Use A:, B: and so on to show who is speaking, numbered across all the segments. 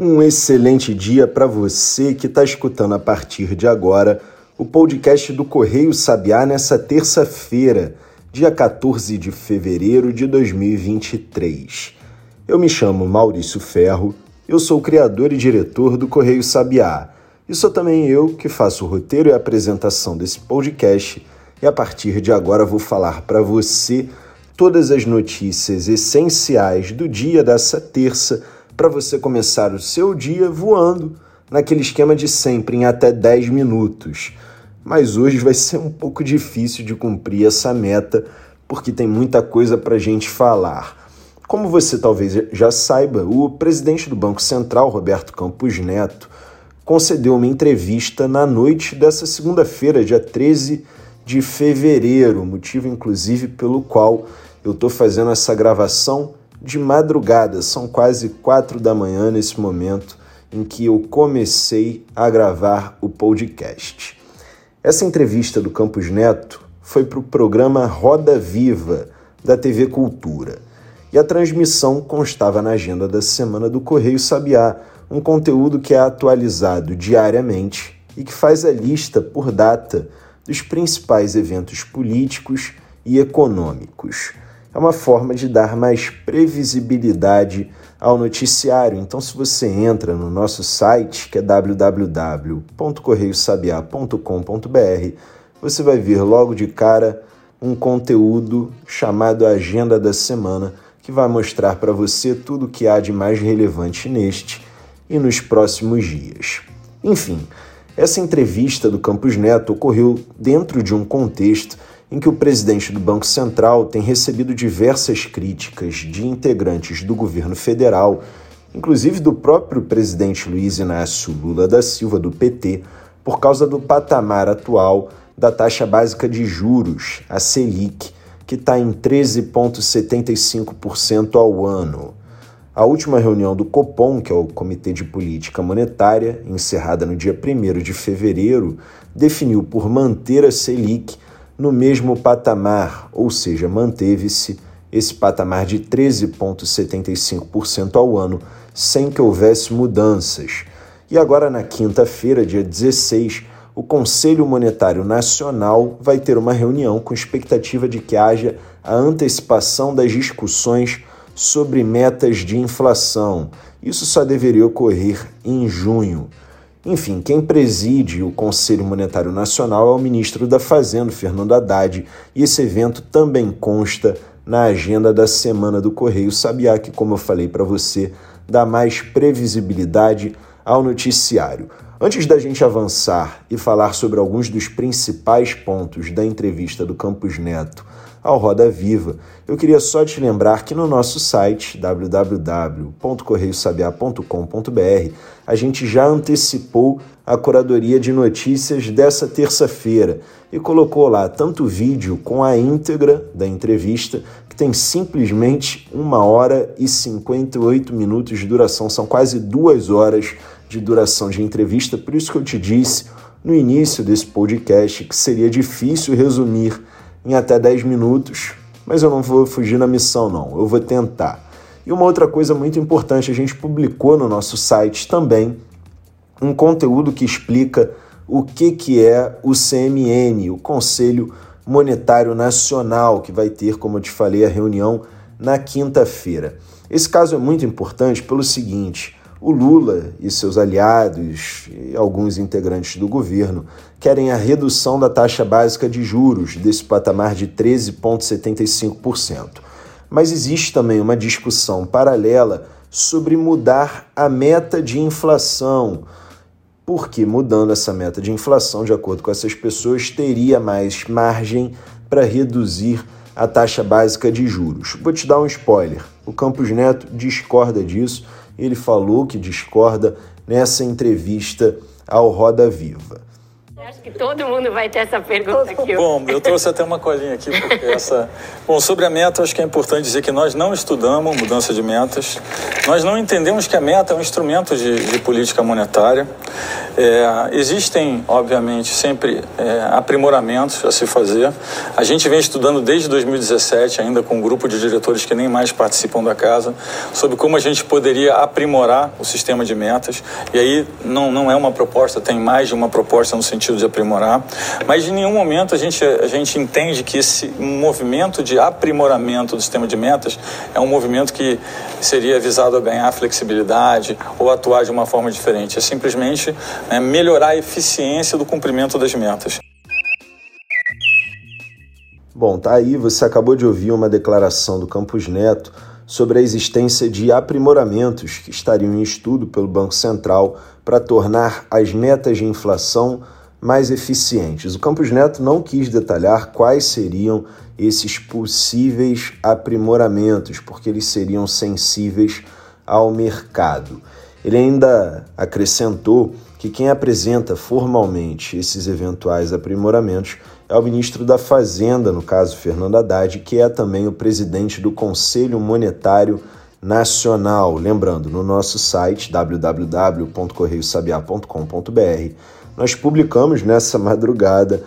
A: Um excelente dia para você que está escutando a partir de agora o podcast do Correio Sabiá nessa terça-feira, dia 14 de fevereiro de 2023. Eu me chamo Maurício Ferro, eu sou criador e diretor do Correio Sabiá e sou também eu que faço o roteiro e a apresentação desse podcast e a partir de agora vou falar para você todas as notícias essenciais do dia dessa terça para você começar o seu dia voando naquele esquema de sempre, em até 10 minutos. Mas hoje vai ser um pouco difícil de cumprir essa meta, porque tem muita coisa para a gente falar. Como você talvez já saiba, o presidente do Banco Central, Roberto Campos Neto, concedeu uma entrevista na noite dessa segunda-feira, dia 13 de fevereiro, motivo inclusive pelo qual eu estou fazendo essa gravação de madrugada, são quase quatro da manhã nesse momento em que eu comecei a gravar o podcast. Essa entrevista do Campos Neto foi para o programa Roda Viva da TV Cultura. E a transmissão constava na agenda da semana do Correio Sabiá, um conteúdo que é atualizado diariamente e que faz a lista por data dos principais eventos políticos e econômicos é uma forma de dar mais previsibilidade ao noticiário. Então, se você entra no nosso site, que é www.correiosabiá.com.br, você vai ver logo de cara um conteúdo chamado Agenda da Semana, que vai mostrar para você tudo o que há de mais relevante neste e nos próximos dias. Enfim, essa entrevista do Campos Neto ocorreu dentro de um contexto em que o presidente do Banco Central tem recebido diversas críticas de integrantes do governo federal, inclusive do próprio presidente Luiz Inácio Lula da Silva, do PT, por causa do patamar atual da taxa básica de juros, a Selic, que está em 13,75% ao ano. A última reunião do Copom, que é o Comitê de Política Monetária, encerrada no dia 1 de fevereiro, definiu por manter a Selic no mesmo patamar, ou seja, manteve-se esse patamar de 13,75% ao ano, sem que houvesse mudanças. E agora, na quinta-feira, dia 16, o Conselho Monetário Nacional vai ter uma reunião com expectativa de que haja a antecipação das discussões sobre metas de inflação. Isso só deveria ocorrer em junho. Enfim, quem preside o Conselho Monetário Nacional é o ministro da Fazenda, Fernando Haddad, e esse evento também consta na agenda da Semana do Correio Sabiá, que, como eu falei para você, dá mais previsibilidade ao noticiário. Antes da gente avançar e falar sobre alguns dos principais pontos da entrevista do Campos Neto ao Roda Viva, eu queria só te lembrar que no nosso site www.correiosabiá.com.br a gente já antecipou a curadoria de notícias dessa terça-feira e colocou lá tanto o vídeo com a íntegra da entrevista, que tem simplesmente uma hora e 58 minutos de duração, são quase duas horas de duração de entrevista, por isso que eu te disse no início desse podcast que seria difícil resumir em até 10 minutos, mas eu não vou fugir na missão, não, eu vou tentar. E uma outra coisa muito importante, a gente publicou no nosso site também um conteúdo que explica o que, que é o CMN, o Conselho Monetário Nacional, que vai ter, como eu te falei, a reunião na quinta-feira. Esse caso é muito importante pelo seguinte: o Lula e seus aliados e alguns integrantes do governo querem a redução da taxa básica de juros desse patamar de 13,75%. Mas existe também uma discussão paralela sobre mudar a meta de inflação, porque mudando essa meta de inflação, de acordo com essas pessoas, teria mais margem para reduzir a taxa básica de juros. Vou te dar um spoiler: o Campos Neto discorda disso ele falou que discorda nessa entrevista ao Roda Viva.
B: Acho que todo mundo vai ter essa pergunta aqui.
C: Bom, eu trouxe até uma colinha aqui, porque essa. Bom, sobre a meta, acho que é importante dizer que nós não estudamos mudança de metas. Nós não entendemos que a meta é um instrumento de, de política monetária. É, existem, obviamente, sempre é, aprimoramentos a se fazer. A gente vem estudando desde 2017, ainda com um grupo de diretores que nem mais participam da casa, sobre como a gente poderia aprimorar o sistema de metas. E aí não, não é uma proposta, tem mais de uma proposta no sentido de aprimorar, mas em nenhum momento a gente, a gente entende que esse movimento de aprimoramento do sistema de metas é um movimento que seria visado a ganhar flexibilidade ou atuar de uma forma diferente. É simplesmente né, melhorar a eficiência do cumprimento das metas.
A: Bom, tá aí, você acabou de ouvir uma declaração do Campos Neto sobre a existência de aprimoramentos que estariam em estudo pelo Banco Central para tornar as metas de inflação mais eficientes. O Campos Neto não quis detalhar quais seriam esses possíveis aprimoramentos, porque eles seriam sensíveis ao mercado. Ele ainda acrescentou que quem apresenta formalmente esses eventuais aprimoramentos é o ministro da Fazenda, no caso Fernando Haddad, que é também o presidente do Conselho Monetário Nacional. Lembrando, no nosso site www.correiosabiá.com.br nós publicamos nessa madrugada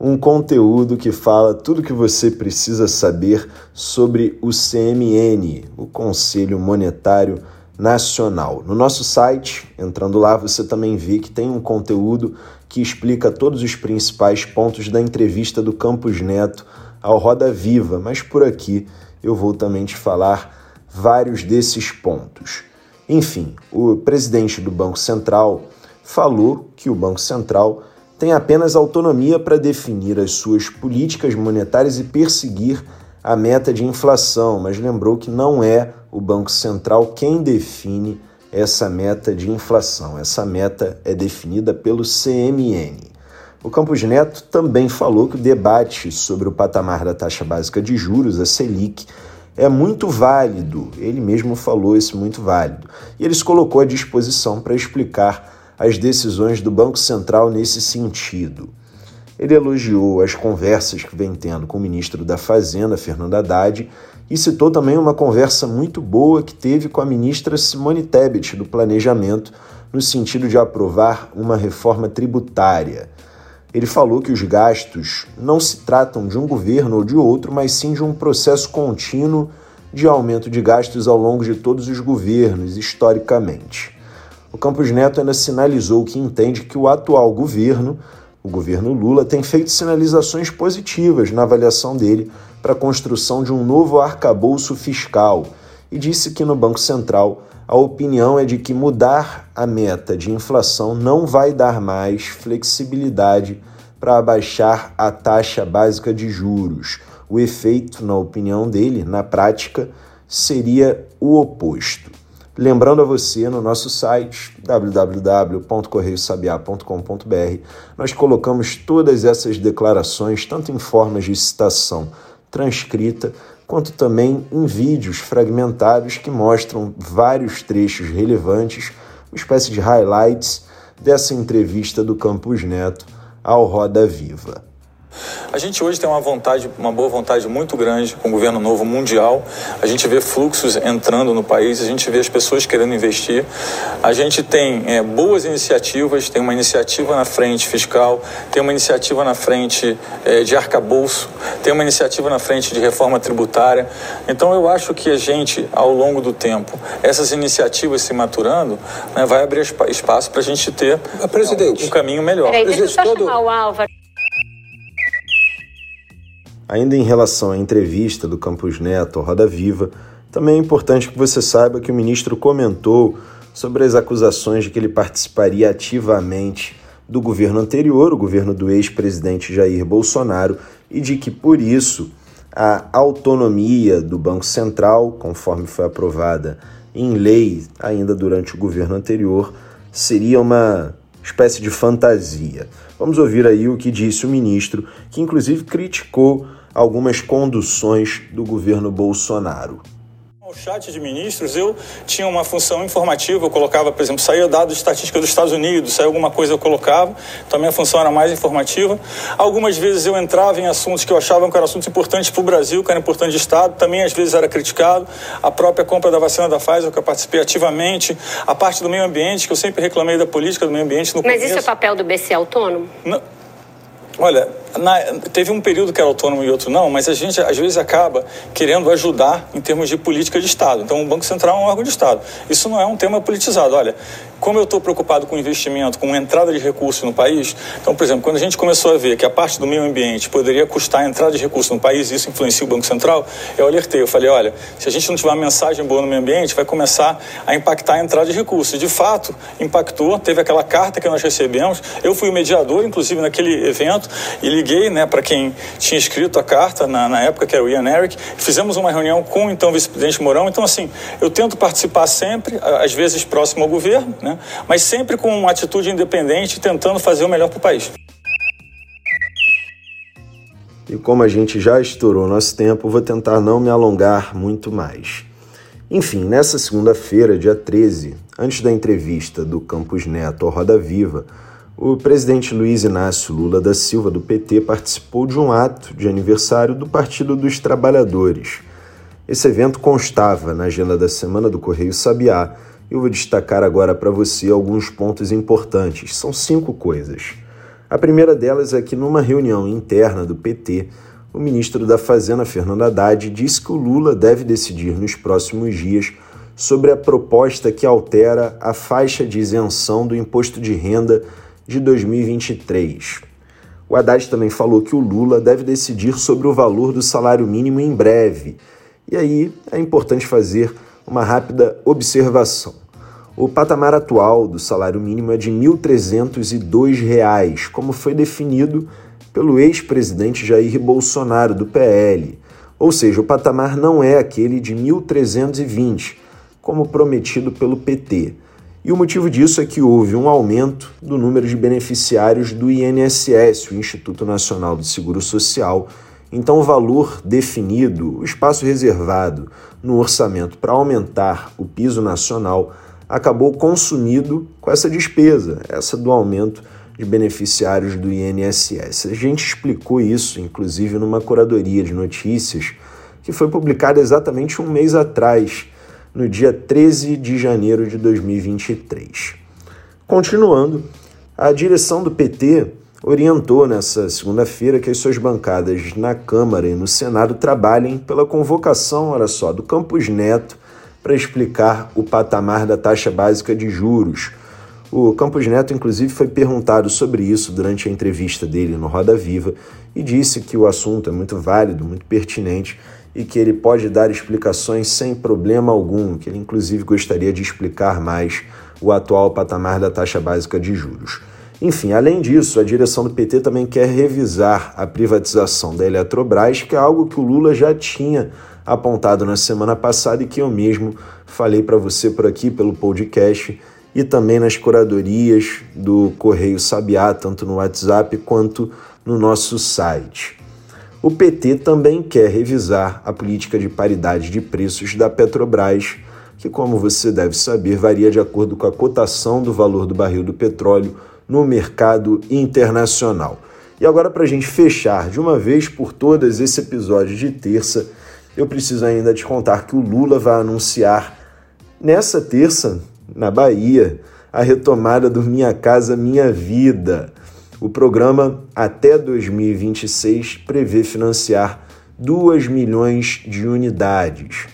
A: um conteúdo que fala tudo que você precisa saber sobre o CMN, o Conselho Monetário Nacional. No nosso site, entrando lá, você também vê que tem um conteúdo que explica todos os principais pontos da entrevista do Campos Neto ao Roda Viva, mas por aqui eu vou também te falar vários desses pontos. Enfim, o presidente do Banco Central falou que o Banco Central tem apenas autonomia para definir as suas políticas monetárias e perseguir a meta de inflação, mas lembrou que não é o Banco Central quem define essa meta de inflação. Essa meta é definida pelo CMN. O Campos Neto também falou que o debate sobre o patamar da taxa básica de juros, a Selic, é muito válido. Ele mesmo falou esse muito válido. E ele se colocou à disposição para explicar as decisões do Banco Central nesse sentido. Ele elogiou as conversas que vem tendo com o ministro da Fazenda, Fernando Haddad, e citou também uma conversa muito boa que teve com a ministra Simone Tebet, do Planejamento, no sentido de aprovar uma reforma tributária. Ele falou que os gastos não se tratam de um governo ou de outro, mas sim de um processo contínuo de aumento de gastos ao longo de todos os governos, historicamente. O Campos Neto ainda sinalizou que entende que o atual governo, o governo Lula, tem feito sinalizações positivas na avaliação dele para a construção de um novo arcabouço fiscal e disse que no Banco Central a opinião é de que mudar a meta de inflação não vai dar mais flexibilidade para abaixar a taxa básica de juros. O efeito, na opinião dele, na prática, seria o oposto. Lembrando a você, no nosso site www.correiosabiá.com.br, nós colocamos todas essas declarações, tanto em formas de citação transcrita, quanto também em vídeos fragmentados que mostram vários trechos relevantes, uma espécie de highlights dessa entrevista do Campos Neto ao Roda Viva.
C: A gente hoje tem uma vontade, uma boa vontade muito grande com o governo novo mundial. A gente vê fluxos entrando no país, a gente vê as pessoas querendo investir. A gente tem é, boas iniciativas, tem uma iniciativa na frente fiscal, tem uma iniciativa na frente é, de arcabouço, tem uma iniciativa na frente de reforma tributária. Então eu acho que a gente, ao longo do tempo, essas iniciativas se maturando, né, vai abrir espaço para a gente ter
D: Presidente,
C: um, um caminho melhor.
B: Peraí, deixa eu só chamar o Álvaro.
A: Ainda em relação à entrevista do Campos Neto ao Roda Viva, também é importante que você saiba que o ministro comentou sobre as acusações de que ele participaria ativamente do governo anterior, o governo do ex-presidente Jair Bolsonaro, e de que por isso a autonomia do Banco Central, conforme foi aprovada em lei ainda durante o governo anterior, seria uma espécie de fantasia. Vamos ouvir aí o que disse o ministro, que inclusive criticou algumas conduções do governo Bolsonaro.
C: Chat de ministros, eu tinha uma função informativa, eu colocava, por exemplo, saía dado de estatística dos Estados Unidos, saía alguma coisa eu colocava, então a minha função era mais informativa. Algumas vezes eu entrava em assuntos que eu achava que eram assuntos importantes para o Brasil, que eram importantes de Estado, também às vezes era criticado. A própria compra da vacina da Pfizer, que eu participei ativamente, a parte do meio ambiente, que eu sempre reclamei da política do meio ambiente no
B: Mas
C: começo.
B: isso é papel do BC autônomo?
C: Não. Olha, na, teve um período que era autônomo e outro não, mas a gente às vezes acaba querendo ajudar em termos de política de Estado. Então, o Banco Central é um órgão de Estado. Isso não é um tema politizado. Olha, como eu estou preocupado com investimento, com entrada de recursos no país, então, por exemplo, quando a gente começou a ver que a parte do meio ambiente poderia custar a entrada de recursos no país, e isso influencia o Banco Central, eu alertei, eu falei, olha, se a gente não tiver uma mensagem boa no meio ambiente, vai começar a impactar a entrada de recursos. De fato, impactou, teve aquela carta que nós recebemos, eu fui o mediador, inclusive, naquele evento, e liguei né, para quem tinha escrito a carta, na, na época, que era o Ian Eric, fizemos uma reunião com o então vice-presidente Mourão, então, assim, eu tento participar sempre, às vezes próximo ao governo, né, mas sempre com uma atitude independente, tentando fazer o melhor para o país.
A: E como a gente já estourou nosso tempo, vou tentar não me alongar muito mais. Enfim, nessa segunda-feira, dia 13, antes da entrevista do Campos Neto ao Roda Viva, o presidente Luiz Inácio Lula da Silva, do PT, participou de um ato de aniversário do Partido dos Trabalhadores. Esse evento constava na agenda da semana do Correio Sabiá eu vou destacar agora para você alguns pontos importantes. São cinco coisas. A primeira delas é que, numa reunião interna do PT, o ministro da Fazenda, Fernando Haddad, disse que o Lula deve decidir nos próximos dias sobre a proposta que altera a faixa de isenção do imposto de renda de 2023. O Haddad também falou que o Lula deve decidir sobre o valor do salário mínimo em breve. E aí é importante fazer uma rápida observação. O patamar atual do salário mínimo é de R$ 1.302, como foi definido pelo ex-presidente Jair Bolsonaro, do PL. Ou seja, o patamar não é aquele de 1.320, como prometido pelo PT. E o motivo disso é que houve um aumento do número de beneficiários do INSS, o Instituto Nacional do Seguro Social. Então, o valor definido, o espaço reservado no orçamento para aumentar o piso nacional, acabou consumido com essa despesa, essa do aumento de beneficiários do INSS. A gente explicou isso, inclusive, numa curadoria de notícias que foi publicada exatamente um mês atrás no dia 13 de janeiro de 2023. Continuando, a direção do PT orientou nessa segunda-feira que as suas bancadas na Câmara e no Senado trabalhem pela convocação, olha só, do Campos Neto para explicar o patamar da taxa básica de juros. O Campos Neto, inclusive, foi perguntado sobre isso durante a entrevista dele no Roda Viva e disse que o assunto é muito válido, muito pertinente e que ele pode dar explicações sem problema algum, que ele inclusive gostaria de explicar mais o atual patamar da taxa básica de juros. Enfim, além disso, a direção do PT também quer revisar a privatização da Eletrobras, que é algo que o Lula já tinha apontado na semana passada e que eu mesmo falei para você por aqui pelo podcast e também nas curadorias do Correio Sabiá, tanto no WhatsApp quanto no nosso site. O PT também quer revisar a política de paridade de preços da Petrobras, que, como você deve saber, varia de acordo com a cotação do valor do barril do petróleo no mercado internacional. E agora, para a gente fechar de uma vez por todas esse episódio de terça, eu preciso ainda te contar que o Lula vai anunciar nessa terça, na Bahia, a retomada do Minha Casa Minha Vida. O programa até 2026 prevê financiar 2 milhões de unidades.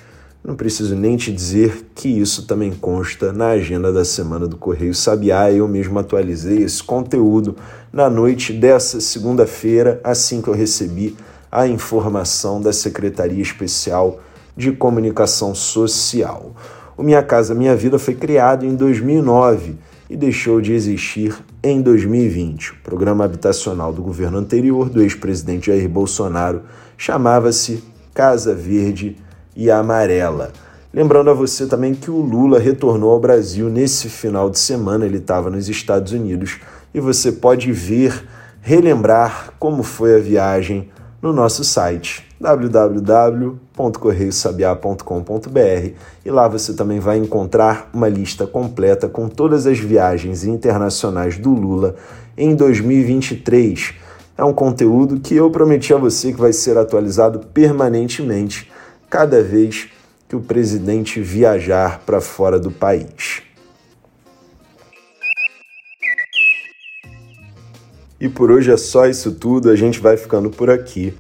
A: Não preciso nem te dizer que isso também consta na agenda da semana do Correio Sabiá. Eu mesmo atualizei esse conteúdo na noite dessa segunda-feira, assim que eu recebi a informação da Secretaria Especial de Comunicação Social. O Minha Casa Minha Vida foi criado em 2009 e deixou de existir em 2020. O programa habitacional do governo anterior, do ex-presidente Jair Bolsonaro, chamava-se Casa Verde e Amarela. Lembrando a você também que o Lula retornou ao Brasil nesse final de semana, ele estava nos Estados Unidos e você pode ver, relembrar como foi a viagem no nosso site www.correiosabiá.com.br e lá você também vai encontrar uma lista completa com todas as viagens internacionais do Lula em 2023. É um conteúdo que eu prometi a você que vai ser atualizado permanentemente cada vez que o presidente viajar para fora do país. E por hoje é só isso tudo, a gente vai ficando por aqui.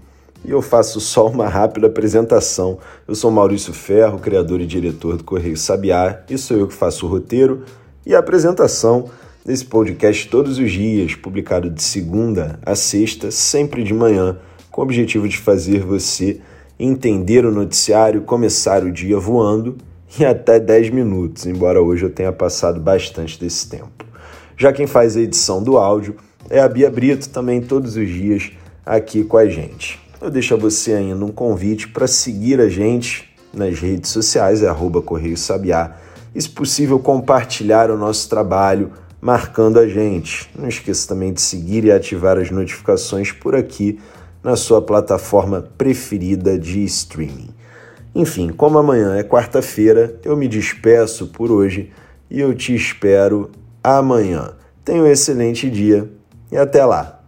A: E eu faço só uma rápida apresentação. Eu sou Maurício Ferro, criador e diretor do Correio Sabiá, e sou eu que faço o roteiro e a apresentação desse podcast todos os dias, publicado de segunda a sexta, sempre de manhã, com o objetivo de fazer você entender o noticiário, começar o dia voando em até 10 minutos, embora hoje eu tenha passado bastante desse tempo. Já quem faz a edição do áudio é a Bia Brito, também todos os dias aqui com a gente. Eu deixo a você ainda um convite para seguir a gente nas redes sociais, é arroba Correio Sabiá, e se possível compartilhar o nosso trabalho marcando a gente. Não esqueça também de seguir e ativar as notificações por aqui na sua plataforma preferida de streaming. Enfim, como amanhã é quarta-feira, eu me despeço por hoje e eu te espero amanhã. Tenha um excelente dia e até lá!